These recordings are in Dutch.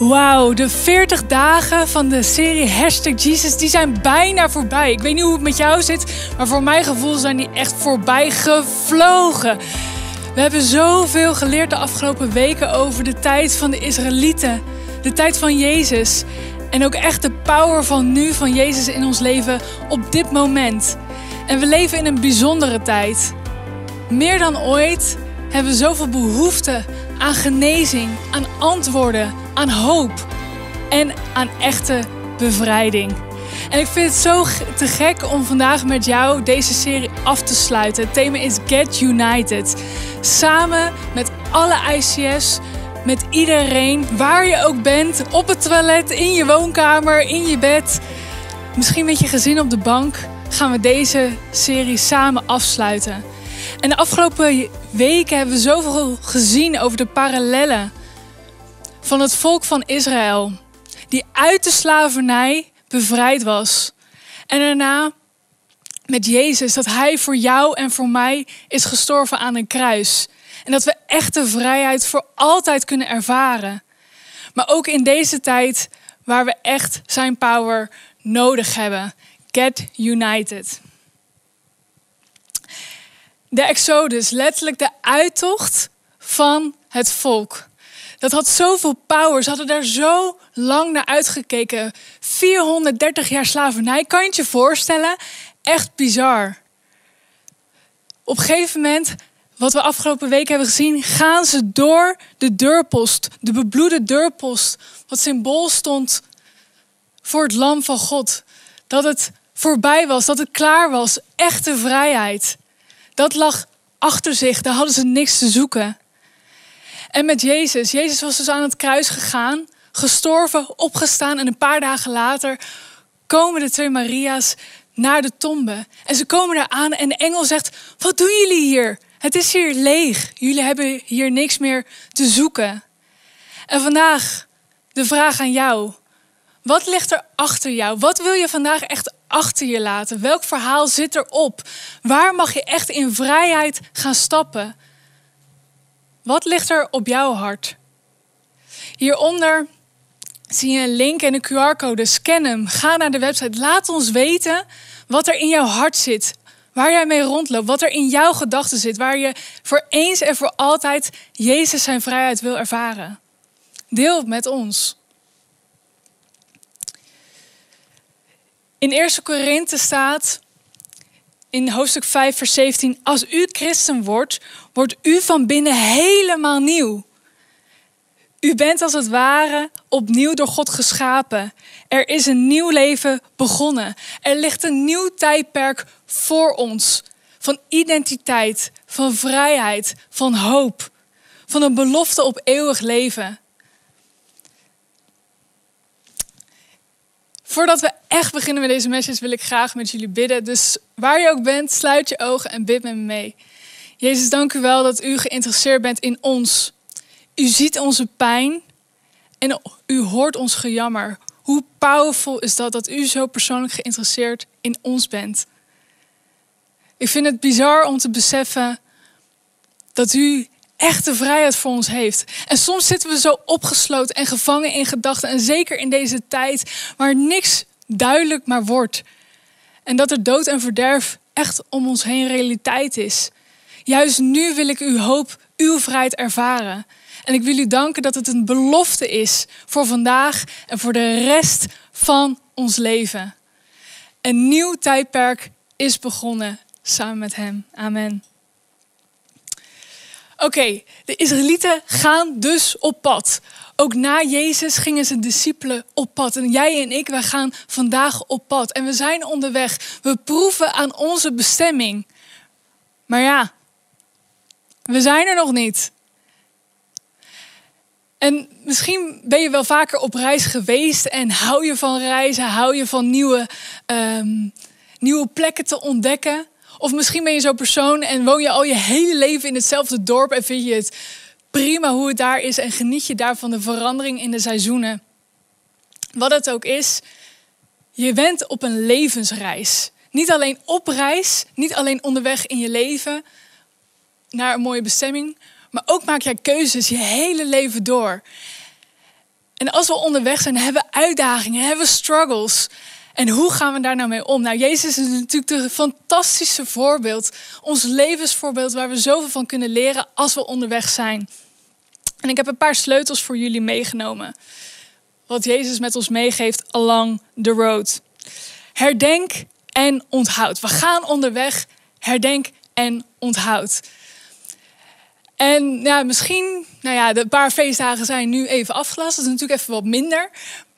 Wauw, de 40 dagen van de serie Hashtag Jesus, die zijn bijna voorbij. Ik weet niet hoe het met jou zit, maar voor mijn gevoel zijn die echt voorbij gevlogen. We hebben zoveel geleerd de afgelopen weken over de tijd van de Israëlieten, de tijd van Jezus. En ook echt de power van nu, van Jezus in ons leven op dit moment. En we leven in een bijzondere tijd. Meer dan ooit hebben we zoveel behoefte aan genezing, aan antwoorden, aan hoop en aan echte bevrijding. En ik vind het zo te gek om vandaag met jou deze serie af te sluiten. Het thema is Get United. Samen met alle ICS, met iedereen, waar je ook bent, op het toilet, in je woonkamer, in je bed, misschien met je gezin op de bank, gaan we deze serie samen afsluiten. En de afgelopen weken hebben we zoveel gezien over de parallellen van het volk van Israël, die uit de slavernij bevrijd was. En daarna met Jezus, dat Hij voor jou en voor mij is gestorven aan een kruis. En dat we echte vrijheid voor altijd kunnen ervaren. Maar ook in deze tijd waar we echt Zijn power nodig hebben. Get united. De Exodus, letterlijk de uittocht van het volk. Dat had zoveel power. Ze hadden daar zo lang naar uitgekeken. 430 jaar slavernij. Kan je je voorstellen? Echt bizar. Op een gegeven moment, wat we afgelopen week hebben gezien, gaan ze door de deurpost. De bebloede deurpost. Wat symbool stond voor het lam van God. Dat het voorbij was, dat het klaar was. Echte vrijheid. Dat lag achter zich, daar hadden ze niks te zoeken. En met Jezus, Jezus was dus aan het kruis gegaan, gestorven, opgestaan en een paar dagen later komen de twee Maria's naar de tombe. En ze komen daar aan en de engel zegt, wat doen jullie hier? Het is hier leeg. Jullie hebben hier niks meer te zoeken. En vandaag de vraag aan jou. Wat ligt er achter jou? Wat wil je vandaag echt achter je laten? Welk verhaal zit erop? Waar mag je echt in vrijheid gaan stappen? Wat ligt er op jouw hart? Hieronder zie je een link en een QR-code. Scan hem. Ga naar de website. Laat ons weten wat er in jouw hart zit. Waar jij mee rondloopt. Wat er in jouw gedachten zit. Waar je voor eens en voor altijd Jezus zijn vrijheid wil ervaren. Deel het met ons. In 1 Korinthe staat in hoofdstuk 5, vers 17: Als u christen wordt, wordt u van binnen helemaal nieuw. U bent als het ware opnieuw door God geschapen. Er is een nieuw leven begonnen. Er ligt een nieuw tijdperk voor ons. Van identiteit, van vrijheid, van hoop. Van een belofte op eeuwig leven. Voordat we echt beginnen met deze message wil ik graag met jullie bidden. Dus waar je ook bent, sluit je ogen en bid met me mee. Jezus, dank u wel dat u geïnteresseerd bent in ons. U ziet onze pijn en u hoort ons gejammer. Hoe powerful is dat dat u zo persoonlijk geïnteresseerd in ons bent? Ik vind het bizar om te beseffen dat u echte vrijheid voor ons heeft. En soms zitten we zo opgesloten en gevangen in gedachten. En zeker in deze tijd waar niks duidelijk maar wordt. En dat er dood en verderf echt om ons heen realiteit is. Juist nu wil ik uw hoop, uw vrijheid ervaren. En ik wil u danken dat het een belofte is voor vandaag en voor de rest van ons leven. Een nieuw tijdperk is begonnen samen met Hem. Amen. Oké, de Israëlieten gaan dus op pad. Ook na Jezus gingen ze discipelen op pad. En jij en ik, wij gaan vandaag op pad. En we zijn onderweg. We proeven aan onze bestemming. Maar ja, we zijn er nog niet. En misschien ben je wel vaker op reis geweest en hou je van reizen, hou je van nieuwe, um, nieuwe plekken te ontdekken. Of misschien ben je zo'n persoon en woon je al je hele leven in hetzelfde dorp en vind je het prima hoe het daar is en geniet je daarvan de verandering in de seizoenen. Wat het ook is, je bent op een levensreis. Niet alleen op reis, niet alleen onderweg in je leven naar een mooie bestemming, maar ook maak jij keuzes je hele leven door. En als we onderweg zijn, hebben we uitdagingen, hebben we struggles. En hoe gaan we daar nou mee om? Nou, Jezus is natuurlijk een fantastische voorbeeld. Ons levensvoorbeeld waar we zoveel van kunnen leren als we onderweg zijn. En ik heb een paar sleutels voor jullie meegenomen. Wat Jezus met ons meegeeft along the road. Herdenk en onthoud. We gaan onderweg. Herdenk en onthoud. En ja, misschien, nou ja, de paar feestdagen zijn nu even afgelast. Dat is natuurlijk even wat minder.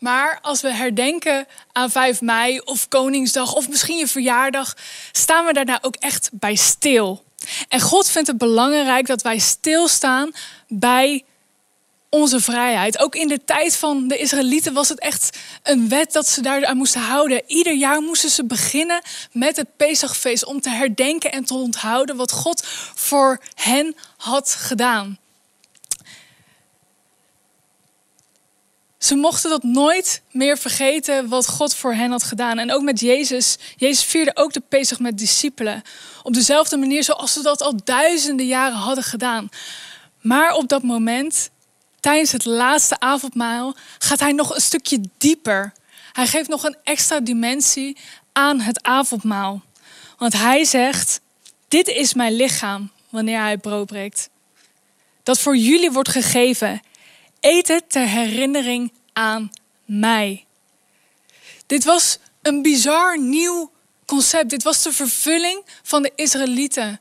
Maar als we herdenken aan 5 mei of Koningsdag of misschien je verjaardag, staan we daarna ook echt bij stil. En God vindt het belangrijk dat wij stilstaan bij onze vrijheid. Ook in de tijd van de Israëlieten was het echt een wet dat ze daar aan moesten houden. Ieder jaar moesten ze beginnen met het Pesachfeest om te herdenken en te onthouden wat God voor hen had gedaan. Ze mochten dat nooit meer vergeten wat God voor hen had gedaan. En ook met Jezus. Jezus vierde ook de Pesach met discipelen. Op dezelfde manier zoals ze dat al duizenden jaren hadden gedaan. Maar op dat moment, tijdens het laatste avondmaal, gaat hij nog een stukje dieper. Hij geeft nog een extra dimensie aan het avondmaal. Want hij zegt, dit is mijn lichaam wanneer hij brood breekt. Dat voor jullie wordt gegeven. Eet het ter herinnering aan mij. Dit was een bizar nieuw concept. Dit was de vervulling van de Israëlieten.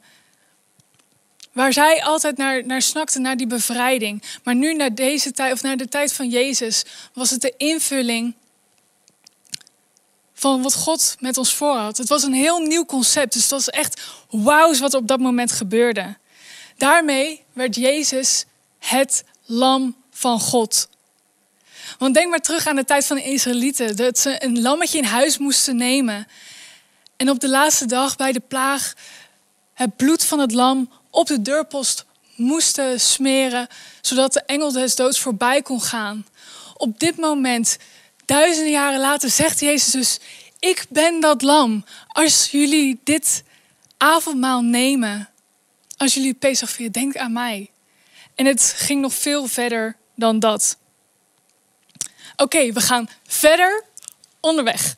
Waar zij altijd naar, naar snakten, naar die bevrijding. Maar nu naar deze tijd, of naar de tijd van Jezus, was het de invulling van wat God met ons voor had. Het was een heel nieuw concept. Dus het was echt wauw wat op dat moment gebeurde. Daarmee werd Jezus het lam van God. Want denk maar terug aan de tijd van de Israëlieten. Dat ze een lammetje in huis moesten nemen. En op de laatste dag bij de plaag het bloed van het lam op de deurpost moesten smeren. Zodat de engel des doods voorbij kon gaan. Op dit moment, duizenden jaren later, zegt Jezus dus... Ik ben dat lam. Als jullie dit avondmaal nemen, als jullie Pesach vieren, denk aan mij. En het ging nog veel verder dan dat. Oké, we gaan verder onderweg.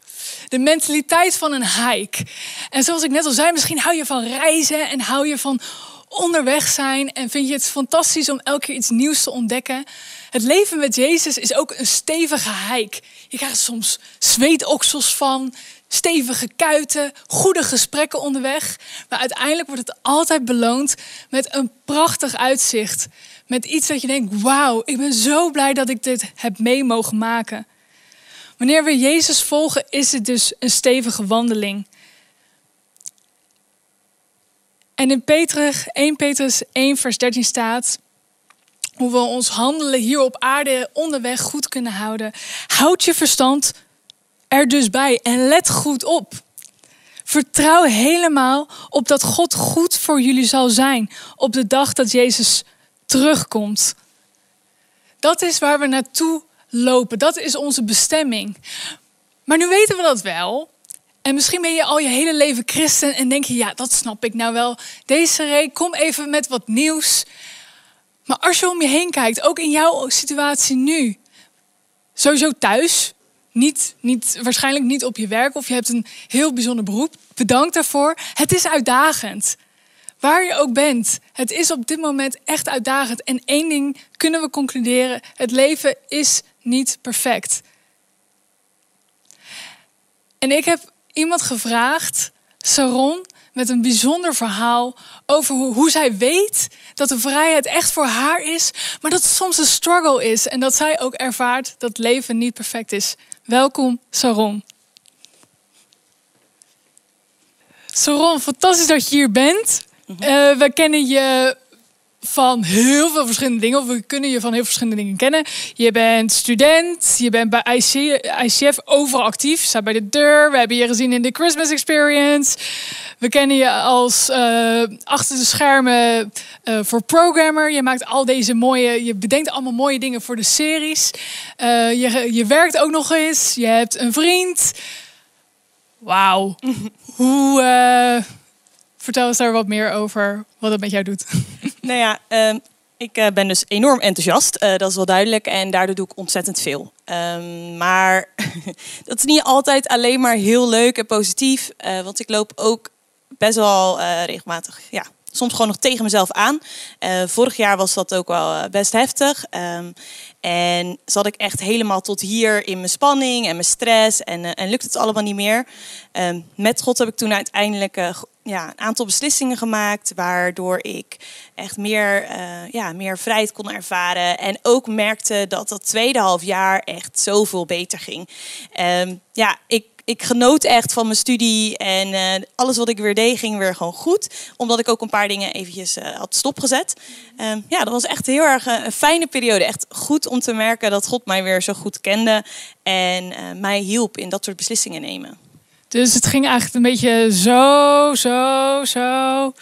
De mentaliteit van een hike. En zoals ik net al zei, misschien hou je van reizen en hou je van onderweg zijn en vind je het fantastisch om elke keer iets nieuws te ontdekken. Het leven met Jezus is ook een stevige hike. Je krijgt soms zweetoksels van, stevige kuiten, goede gesprekken onderweg. Maar uiteindelijk wordt het altijd beloond met een prachtig uitzicht. Met iets dat je denkt, wauw, ik ben zo blij dat ik dit heb mee mogen maken. Wanneer we Jezus volgen, is het dus een stevige wandeling. En in Petrus, 1 Petrus 1 vers 13 staat hoe we ons handelen hier op aarde onderweg goed kunnen houden. Houd je verstand er dus bij en let goed op. Vertrouw helemaal op dat God goed voor jullie zal zijn op de dag dat Jezus terugkomt. Dat is waar we naartoe lopen. Dat is onze bestemming. Maar nu weten we dat wel. En misschien ben je al je hele leven christen en denk je, ja, dat snap ik nou wel. Deze reek, kom even met wat nieuws. Maar als je om je heen kijkt, ook in jouw situatie nu, sowieso thuis, niet, niet, waarschijnlijk niet op je werk of je hebt een heel bijzonder beroep. Bedankt daarvoor. Het is uitdagend. Waar je ook bent, het is op dit moment echt uitdagend. En één ding kunnen we concluderen: het leven is niet perfect. En ik heb iemand gevraagd, Saron, met een bijzonder verhaal over hoe, hoe, zij weet dat de vrijheid echt voor haar is, maar dat het soms een struggle is en dat zij ook ervaart dat leven niet perfect is. Welkom, Saron. Saron, fantastisch dat je hier bent. Uh, we kennen je van heel veel verschillende dingen. Of we kunnen je van heel verschillende dingen kennen. Je bent student, je bent bij ICF overal actief. Je staat bij de deur. We hebben je gezien in de Christmas Experience. We kennen je als uh, achter de schermen uh, voor programmer. Je maakt al deze mooie, je bedenkt allemaal mooie dingen voor de series. Uh, je, je werkt ook nog eens. Je hebt een vriend. Wauw. Hoe, vertel eens daar wat meer over wat het met jou doet. Nou ja, uh, ik uh, ben dus enorm enthousiast, uh, dat is wel duidelijk. En daardoor doe ik ontzettend veel. Um, maar dat is niet altijd alleen maar heel leuk en positief. Uh, want ik loop ook best wel regelmatig ja, soms gewoon nog tegen mezelf aan. Vorig jaar was dat ook wel eh, best heftig. Um, en zat ik echt helemaal tot hier in mijn spanning en mijn stress. En, en lukt het allemaal niet meer. Um, met God heb ik toen uiteindelijk ja, een aantal beslissingen gemaakt. Waardoor ik echt meer, ja, meer vrijheid kon ervaren. En ook merkte dat dat tweede half jaar echt zoveel beter ging. Um, ja, ik ik genoot echt van mijn studie en uh, alles wat ik weer deed ging weer gewoon goed. Omdat ik ook een paar dingen eventjes uh, had stopgezet. Uh, ja, dat was echt heel erg een fijne periode. Echt goed om te merken dat God mij weer zo goed kende en eh, mij hielp in dat soort beslissingen nemen. Dus het ging eigenlijk een beetje zo, zo, zo.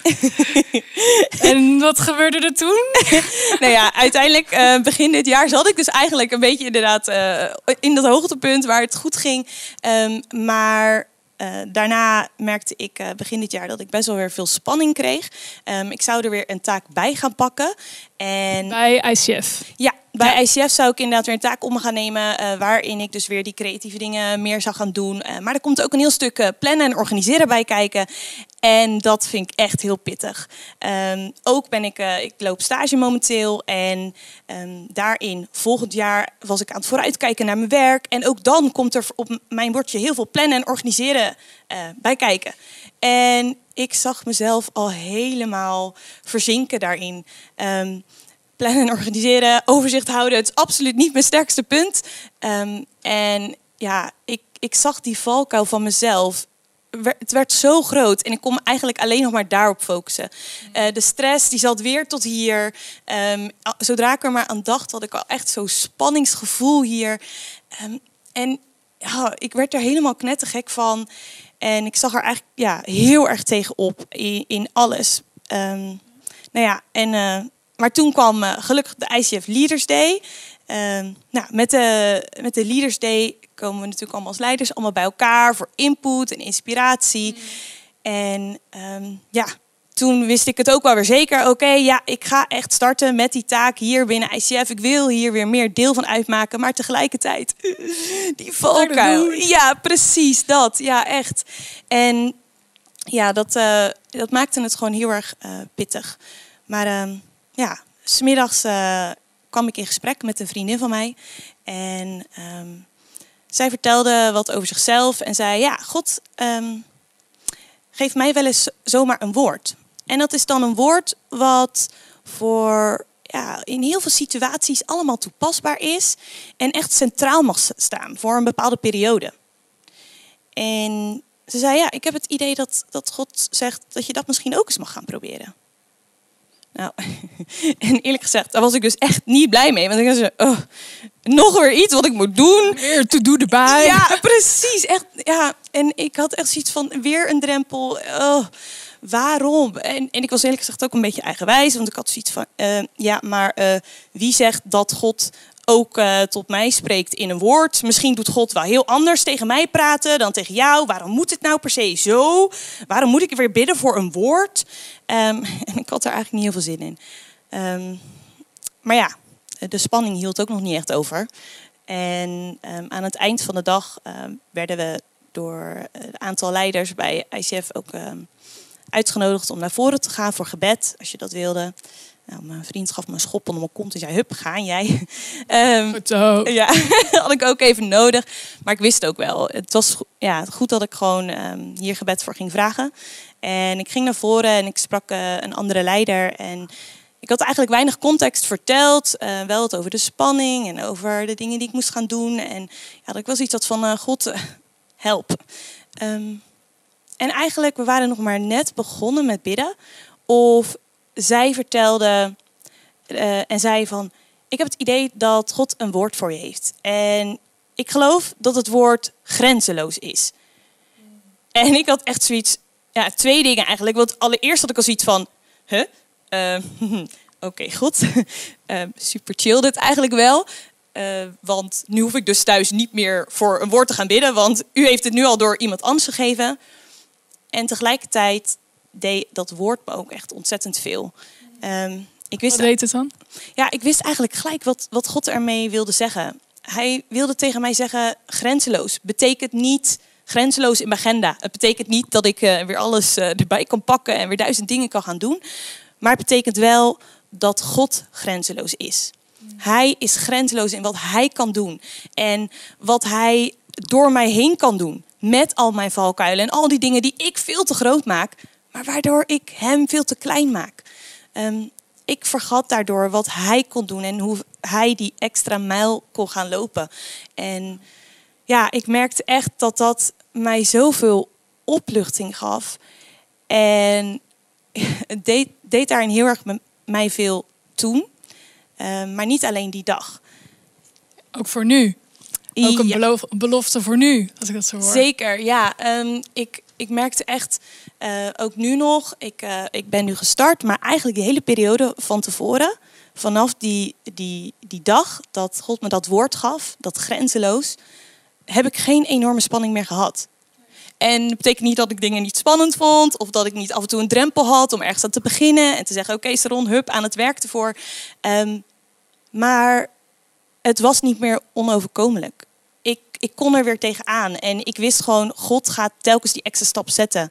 en wat gebeurde er toen? nou ja, uiteindelijk uh, begin dit jaar zat ik dus eigenlijk een beetje inderdaad uh, in dat hoogtepunt waar het goed ging. Um, maar uh, daarna merkte ik uh, begin dit jaar dat ik best wel weer veel spanning kreeg. Um, ik zou er weer een taak bij gaan pakken. En... Bij ICF? Ja, bij. ICF zou ik inderdaad weer een taak om me gaan nemen. Uh, waarin ik dus weer die creatieve dingen meer zou gaan doen. maar er komt ook een heel stuk plannen en organiseren bij kijken. En dat vind ik echt heel pittig. Um, ook ben ik, ik loop stage momenteel. En um, daarin volgend jaar was ik aan het vooruitkijken naar mijn werk. En ook dan komt er op mijn bordje heel veel plannen en organiseren bij kijken. En ik zag mezelf al helemaal verzinken daarin. Um, plannen en organiseren, overzicht houden, het is absoluut niet mijn sterkste punt. en ja, ik, ik zag die valkuil van mezelf het werd zo groot en ik kon me eigenlijk alleen nog maar daarop focussen. Uh, de stress die zat weer tot hier. Um, zodra ik er maar aan dacht, had ik al echt zo'n spanningsgevoel hier. Um, en ja, ik werd er helemaal knettergek van. En ik zag er eigenlijk ja, heel erg tegenop in, in alles. Um, nou ja, en, uh, maar toen kwam uh, gelukkig de ICF Leaders Day. nou, met, de, met de Leaders Day komen we natuurlijk allemaal als leiders allemaal bij elkaar voor input en inspiratie. En um, ja, toen wist ik het ook wel weer zeker. Oké, okay, ja, ik ga echt starten met die taak hier binnen ICF. Ik wil hier weer meer deel van uitmaken. Maar tegelijkertijd, die valkuil. Ja, precies dat. Ja, echt. En ja, dat, uh, dat maakte het gewoon heel erg uh, pittig. Maar uh, ja, smiddags uh, kwam ik in gesprek met een vriendin van mij. En um, zij vertelde wat over zichzelf en zei: Ja, God um, geeft mij wel eens zomaar een woord. En dat is dan een woord wat voor ja, in heel veel situaties allemaal toepasbaar is en echt centraal mag staan voor een bepaalde periode. En ze zei: Ja, ik heb het idee dat, dat God zegt dat je dat misschien ook eens mag gaan proberen. Nou, en eerlijk gezegd, daar was ik dus echt niet blij mee. Want ik dacht, oh, nog weer iets wat ik moet doen. Weer to do erbij. Ja, precies. Echt, ja. En ik had echt zoiets van, weer een drempel. Oh, waarom? En, en ik was eerlijk gezegd ook een beetje eigenwijs. Want ik had zoiets van, uh, ja, maar uh, wie zegt dat God ook uh, tot mij spreekt in een woord. Misschien doet God wel heel anders tegen mij praten dan tegen jou. Waarom moet het nou per se zo? Waarom moet ik weer bidden voor een woord? Um, en ik had er eigenlijk niet heel veel zin in. Um, maar ja, de spanning hield ook nog niet echt over. En um, aan het eind van de dag werden we door een aantal leiders bij ICF ook uitgenodigd om naar voren te gaan voor gebed, als je dat wilde. Nou, mijn vriend gaf me een schop onder mijn kont en zei: Hup, ga jij. um, Zo. Ja, had ik ook even nodig. Maar ik wist ook wel. Het was ja, goed dat ik gewoon um, hier gebed voor ging vragen. En ik ging naar voren en ik sprak uh, een andere leider. En ik had eigenlijk weinig context verteld. Uh, wel het over de spanning en over de dingen die ik moest gaan doen. En ja, dat ik was iets had van: uh, God, help. Um, en eigenlijk, we waren nog maar net begonnen met bidden. Of zij vertelde uh, en zei van, ik heb het idee dat God een woord voor je heeft. En ik geloof dat het woord grenzeloos is. En ik had echt zoiets, ja, twee dingen eigenlijk. Want allereerst had ik al zoiets van, huh? Uh, Oké, goed. uh, super chill dit eigenlijk wel. Uh, want nu hoef ik dus thuis niet meer voor een woord te gaan bidden, want u heeft het nu al door iemand anders gegeven. En tegelijkertijd deed dat woord me ook echt ontzettend veel. Um, ik wist, Wat deed het dan? ja, ik wist eigenlijk gelijk wat, wat God ermee wilde zeggen. Hij wilde tegen mij zeggen, grenzeloos betekent niet grenzeloos in mijn agenda. Het betekent niet dat ik eh, weer alles eh, erbij kan pakken en weer duizend dingen kan gaan doen. Maar het betekent wel dat God grenzeloos is. Hij is grenzeloos in wat hij kan doen. En wat hij door mij heen kan doen. Met al mijn valkuilen en al die dingen die ik veel te groot maak. Maar waardoor ik hem veel te klein maak. Ehm, ik vergat daardoor wat hij kon doen en hoe hij die extra mijl kon gaan lopen. En ja, ik merkte echt dat dat mij zoveel opluchting gaf. En het deed, daarin heel erg mij veel toen. Ehm, maar niet alleen die dag. Ook voor nu. Ook een beloof- belofte voor nu, als ik dat zo hoor. Zeker, ja. Ehm, ik, ik merkte echt, eh, ook nu nog, ik, eh, ik ben nu gestart, maar eigenlijk die hele periode van tevoren, vanaf die, die, die dag dat God me dat woord gaf, dat grenzeloos, heb ik geen enorme spanning meer gehad. En dat betekent niet dat ik dingen niet spannend vond, of dat ik niet af en toe een drempel had om ergens aan te beginnen en te zeggen: Oké, Saron, hup, aan het werk ervoor. Ehm, maar het was niet meer onoverkomelijk. Ik, ik kon er weer tegenaan. En ik wist gewoon, God gaat telkens die extra stap zetten.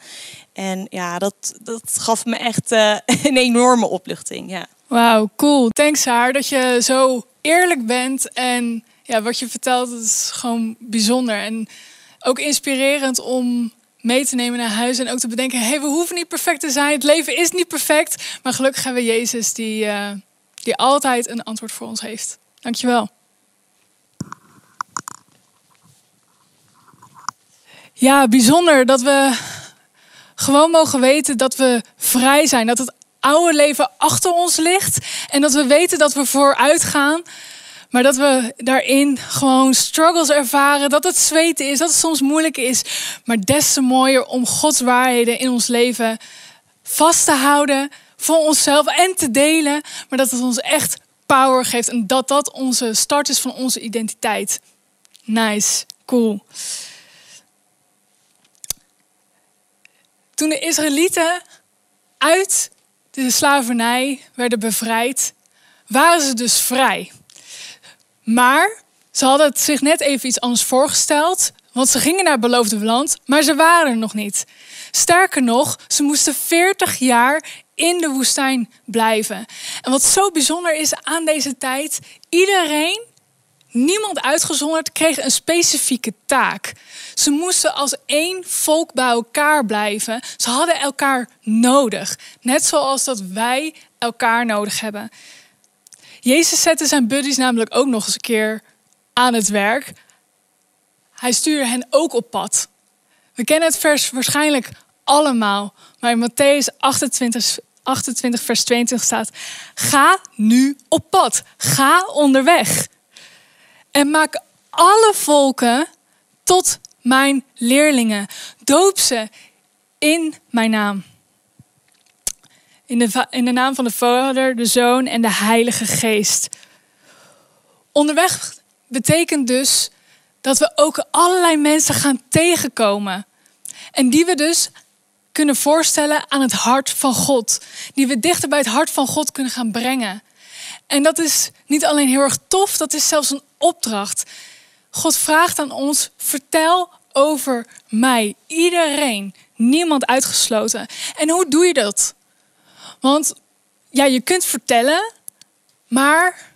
En ja, dat, dat gaf me echt eh, een enorme opluchting. Ja. Wauw, cool. Thanks haar dat je zo eerlijk bent. En ja, wat je vertelt, is gewoon bijzonder. En ook inspirerend om mee te nemen naar huis. En ook te bedenken, hey, we hoeven niet perfect te zijn. Het leven is niet perfect. Maar gelukkig hebben we Jezus die, eh, die altijd een antwoord voor ons heeft. Dankjewel. Ja, bijzonder dat we gewoon mogen weten dat we vrij zijn. Dat het oude leven achter ons ligt. En dat we weten dat we vooruit gaan. Maar dat we daarin gewoon struggles ervaren. Dat het zweten is, dat het soms moeilijk is. Maar des te mooier om Gods waarheden in ons leven vast te houden. Voor onszelf en te delen. Maar dat het ons echt power geeft. En dat dat onze start is van onze identiteit. Nice, cool. Toen de Israëlieten uit de slavernij werden bevrijd, waren ze dus vrij. Maar ze hadden het zich net even iets anders voorgesteld, want ze gingen naar het beloofde land, maar ze waren er nog niet. Sterker nog, ze moesten 40 jaar in de woestijn blijven. En wat zo bijzonder is aan deze tijd, iedereen Niemand uitgezonderd kreeg een specifieke taak. Ze moesten als één volk bij elkaar blijven. Ze hadden elkaar nodig. Net zoals dat wij elkaar nodig hebben. Jezus zette zijn buddies namelijk ook nog eens een keer aan het werk. Hij stuurde hen ook op pad. We kennen het vers waarschijnlijk allemaal. Maar in Matthäus 28, 28 vers 22 staat... Ga nu op pad. Ga onderweg. En maak alle volken tot mijn leerlingen. Doop ze in mijn naam. In de, in de naam van de Vader, de Zoon en de Heilige Geest. Onderweg betekent dus dat we ook allerlei mensen gaan tegenkomen. En die we dus kunnen voorstellen aan het hart van God. Die we dichter bij het hart van God kunnen gaan brengen. En dat is niet alleen heel erg tof, dat is zelfs een opdracht. God vraagt aan ons: vertel over mij. Iedereen, niemand uitgesloten. En hoe doe je dat? Want ja, je kunt vertellen, maar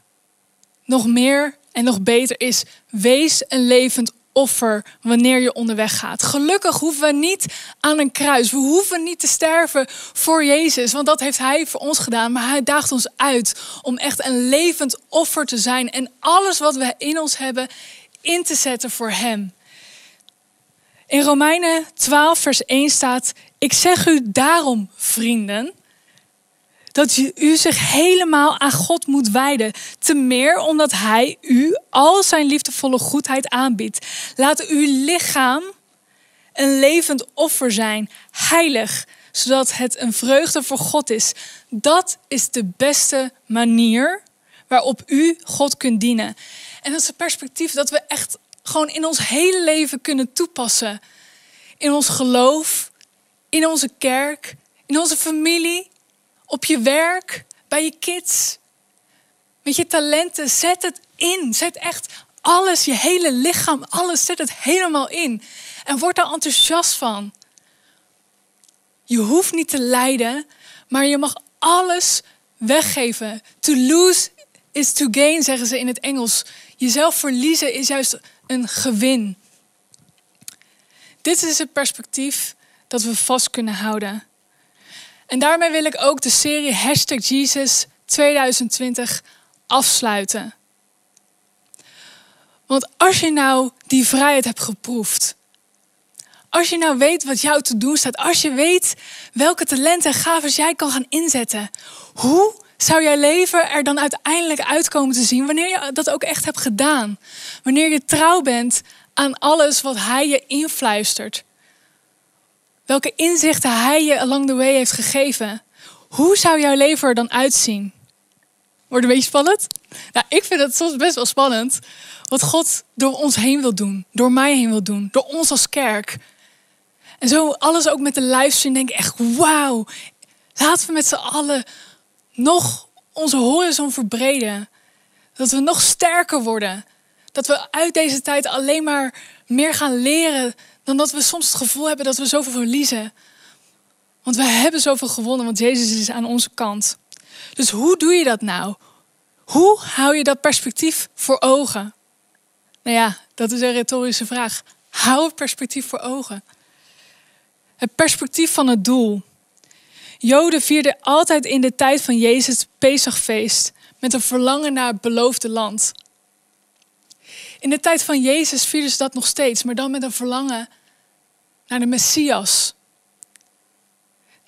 nog meer en nog beter is: wees een levend offer wanneer je onderweg gaat. Gelukkig hoeven we niet aan een kruis. We hoeven niet te sterven voor Jezus, want dat heeft Hij voor ons gedaan. Maar Hij daagt ons uit om echt een levend offer te zijn en alles wat we in ons hebben in te zetten voor Hem. In Romeinen 12, vers 1 staat: Ik zeg u daarom, vrienden, dat u u zich helemaal aan God moet wijden. Te meer omdat Hij u al zijn liefdevolle goedheid aanbiedt. Laat uw lichaam een levend offer zijn, heilig, zodat het een vreugde voor God is. Dat is de beste manier waarop u God kunt dienen. En dat is het perspectief dat we echt gewoon in ons hele leven kunnen toepassen. In ons geloof, in onze kerk, in onze familie, op je werk, bij je kids, met je talenten. Zet het in. Zet echt alles, je hele lichaam, alles, zet het helemaal in. En word daar enthousiast van. Je hoeft niet te lijden, maar je mag alles weggeven. To lose is to gain, zeggen ze in het Engels. Jezelf verliezen is juist een gewin. Dit is het perspectief dat we vast kunnen houden. En daarmee wil ik ook de serie Hashtag Jesus 2020 afsluiten. Want als je nou die vrijheid hebt geproefd, als je nou weet wat jou te doen staat, als je weet welke talenten en gaven jij kan gaan inzetten, hoe zou jouw leven er dan uiteindelijk uitkomen te zien wanneer je dat ook echt hebt gedaan? Wanneer je trouw bent aan alles wat Hij je influistert. Welke inzichten Hij je along the way heeft gegeven. Hoe zou jouw leven er dan uitzien? Wordt een beetje spannend? Nou, ik vind het soms best wel spannend. Wat God door ons heen wil doen. Door mij heen wil doen. Door ons als kerk. En zo alles ook met de livestream denk ik echt, wauw. Laten we met z'n allen nog onze horizon verbreden. Dat we nog sterker worden. Dat we uit deze tijd alleen maar meer gaan leren dan dat we soms het gevoel hebben dat we zoveel verliezen. Want we hebben zoveel gewonnen, want Jezus is aan onze kant. Dus hoe doe je dat nou? Hoe hou je dat perspectief voor ogen? Nou ja, dat is een retorische vraag. Hou het perspectief voor ogen. Het perspectief van het doel. Joden vierden altijd in de tijd van Jezus het Pesachfeest met een verlangen naar het beloofde land. In de tijd van Jezus vierden ze dat nog steeds, maar dan met een verlangen naar de Messias.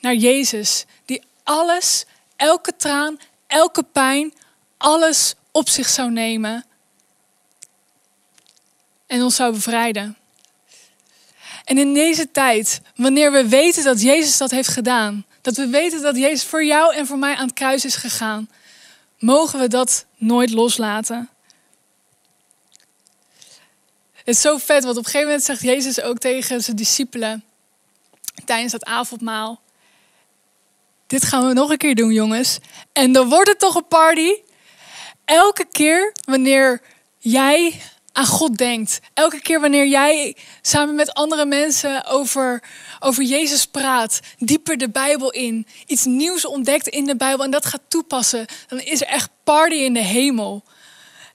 Naar Jezus, die alles, elke traan, elke pijn, alles op zich zou nemen en ons zou bevrijden. En in deze tijd, wanneer we weten dat Jezus dat heeft gedaan, dat we weten dat Jezus voor jou en voor mij aan het kruis is gegaan, mogen we dat nooit loslaten. Het is zo vet, want op een gegeven moment zegt Jezus ook tegen zijn discipelen tijdens dat avondmaal: Dit gaan we nog een keer doen, jongens. En dan wordt het toch een party. Elke keer wanneer jij aan God denkt. Elke keer wanneer jij samen met andere mensen over, over Jezus praat, dieper de Bijbel in, iets nieuws ontdekt in de Bijbel en dat gaat toepassen, dan is er echt party in de hemel.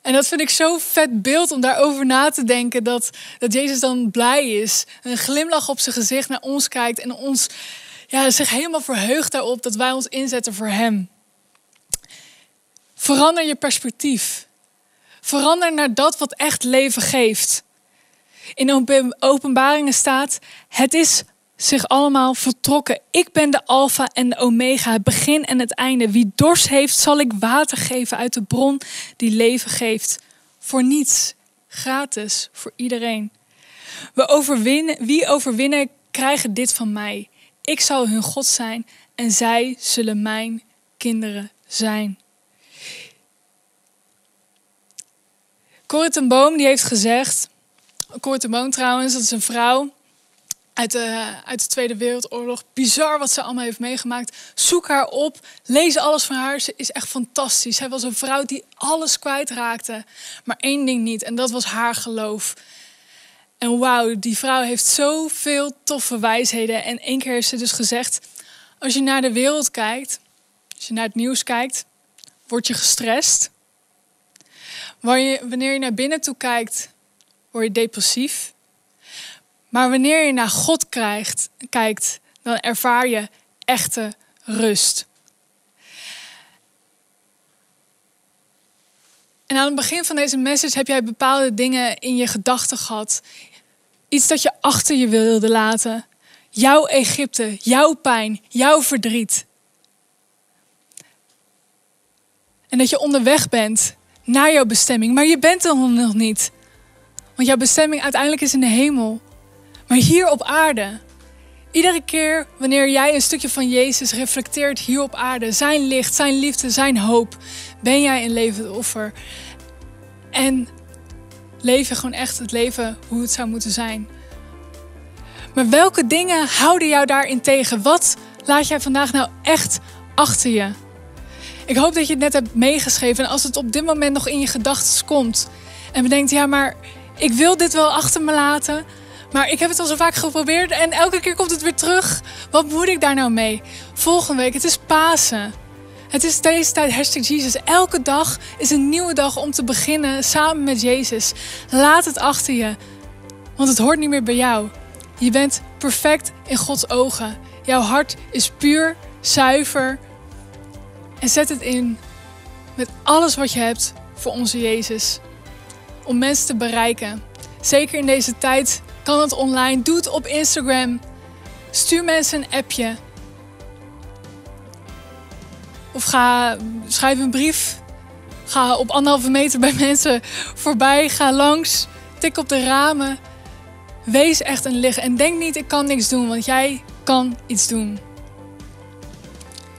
En dat vind ik zo'n vet beeld om daarover na te denken, dat, dat Jezus dan blij is, een glimlach op zijn gezicht naar ons kijkt en ons ja, zich helemaal verheugt daarop dat wij ons inzetten voor Hem. Verander je perspectief. Verander naar dat wat echt leven geeft. In openbaringen staat: Het is zich allemaal vertrokken. Ik ben de Alpha en de Omega, het begin en het einde. Wie dorst heeft, zal ik water geven uit de bron die leven geeft. Voor niets, gratis, voor iedereen. We overwinnen, wie overwinnen, krijgen dit van mij. Ik zal hun God zijn en zij zullen mijn kinderen zijn. Corrie ten Boom die heeft gezegd, Corrie ten Boom trouwens, dat is een vrouw uit de, uit de Tweede Wereldoorlog. Bizar wat ze allemaal heeft meegemaakt. Zoek haar op, lees alles van haar. Ze is echt fantastisch. Zij was een vrouw die alles kwijtraakte, maar één ding niet en dat was haar geloof. En wauw, die vrouw heeft zoveel toffe wijsheden. En één keer heeft ze dus gezegd, als je naar de wereld kijkt, als je naar het nieuws kijkt, word je gestrest. Wanneer je naar binnen toe kijkt, word je depressief. Maar wanneer je naar God kijkt, dan ervaar je echte rust. En aan het begin van deze message heb jij bepaalde dingen in je gedachten gehad. Iets dat je achter je wilde laten. Jouw Egypte, jouw pijn, jouw verdriet. En dat je onderweg bent naar jouw bestemming. Maar je bent er nog niet. Want jouw bestemming uiteindelijk is in de hemel. Maar hier op aarde. Iedere keer wanneer jij een stukje van Jezus reflecteert hier op aarde, zijn licht, zijn liefde, zijn hoop, ben jij een levend offer. En leef je gewoon echt het leven hoe het zou moeten zijn. Maar welke dingen houden jou daarin tegen? Wat laat jij vandaag nou echt achter je? Ik hoop dat je het net hebt meegeschreven. En als het op dit moment nog in je gedachten komt. En bedenkt, ja, maar ik wil dit wel achter me laten. Maar ik heb het al zo vaak geprobeerd en elke keer komt het weer terug. Wat moet ik daar nou mee? Volgende week, het is Pasen. Het is deze tijd hashtag Jesus. Elke dag is een nieuwe dag om te beginnen samen met Jezus. Laat het achter je, want het hoort niet meer bij jou. Je bent perfect in Gods ogen. Jouw hart is puur, zuiver. En zet het in met alles wat je hebt voor onze Jezus. Om mensen te bereiken. Zeker in deze tijd kan het online. Doe het op Instagram. Stuur mensen een appje. Of ga, schrijf een brief. Ga op anderhalve meter bij mensen voorbij. Ga langs. Tik op de ramen. Wees echt een licht. En denk niet, ik kan niks doen, want jij kan iets doen.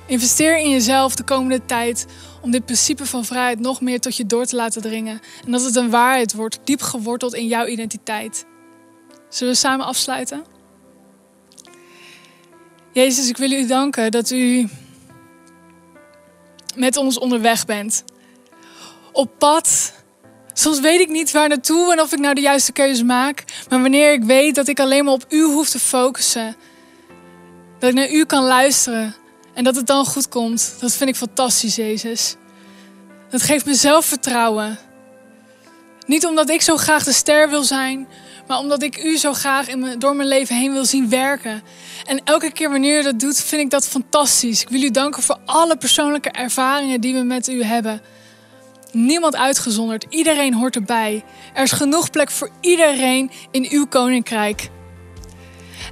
Investeer in jezelf de komende tijd om dit principe van vrijheid nog meer tot je door te laten dringen. En dat het een waarheid wordt, diep geworteld in jouw identiteit. Zullen we samen afsluiten? Jezus, ik wil u danken dat u met ons onderweg bent. Op pad. Soms weet ik niet waar naartoe en of ik nou de juiste keuze maak. Maar wanneer ik weet dat ik alleen maar op u hoef te focussen. Dat ik naar u kan luisteren. En dat het dan goed komt. Dat vind ik fantastisch, Jezus. Dat geeft me zelfvertrouwen. Niet omdat ik zo graag de ster wil zijn, maar omdat ik u zo graag in door mijn leven heen wil zien werken. En elke keer wanneer u dat doet, vind ik dat fantastisch. Ik wil u danken voor alle persoonlijke ervaringen die we met u hebben. Niemand uitgezonderd, iedereen hoort erbij. Er is genoeg plek voor iedereen in uw koninkrijk.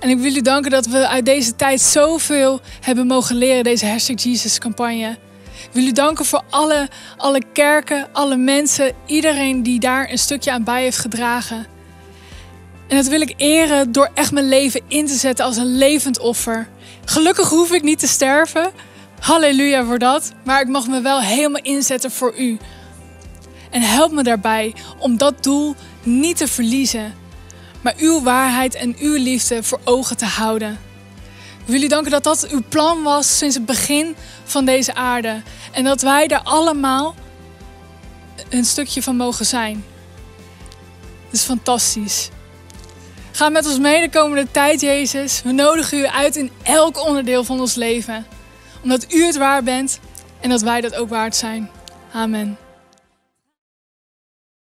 En ik wil u danken dat we uit deze tijd zoveel hebben mogen leren, deze Hashtag Jesus campagne. Ik wil u danken voor alle, alle kerken, alle mensen, iedereen die daar een stukje aan bij heeft gedragen. En dat wil ik eren door echt mijn leven in te zetten als een levend offer. Gelukkig hoef ik niet te sterven. Halleluja voor dat. Maar ik mag me wel helemaal inzetten voor u. En help me daarbij om dat doel niet te verliezen. Maar uw waarheid en uw liefde voor ogen te houden. Ik wil u danken dat dat uw plan was sinds het begin van deze aarde. En dat wij daar allemaal een stukje van mogen zijn. Dat is fantastisch. Ga met ons mee de komende tijd, Jezus. We nodigen u uit in elk onderdeel van ons leven. Omdat u het waar bent en dat wij dat ook waard zijn. Amen.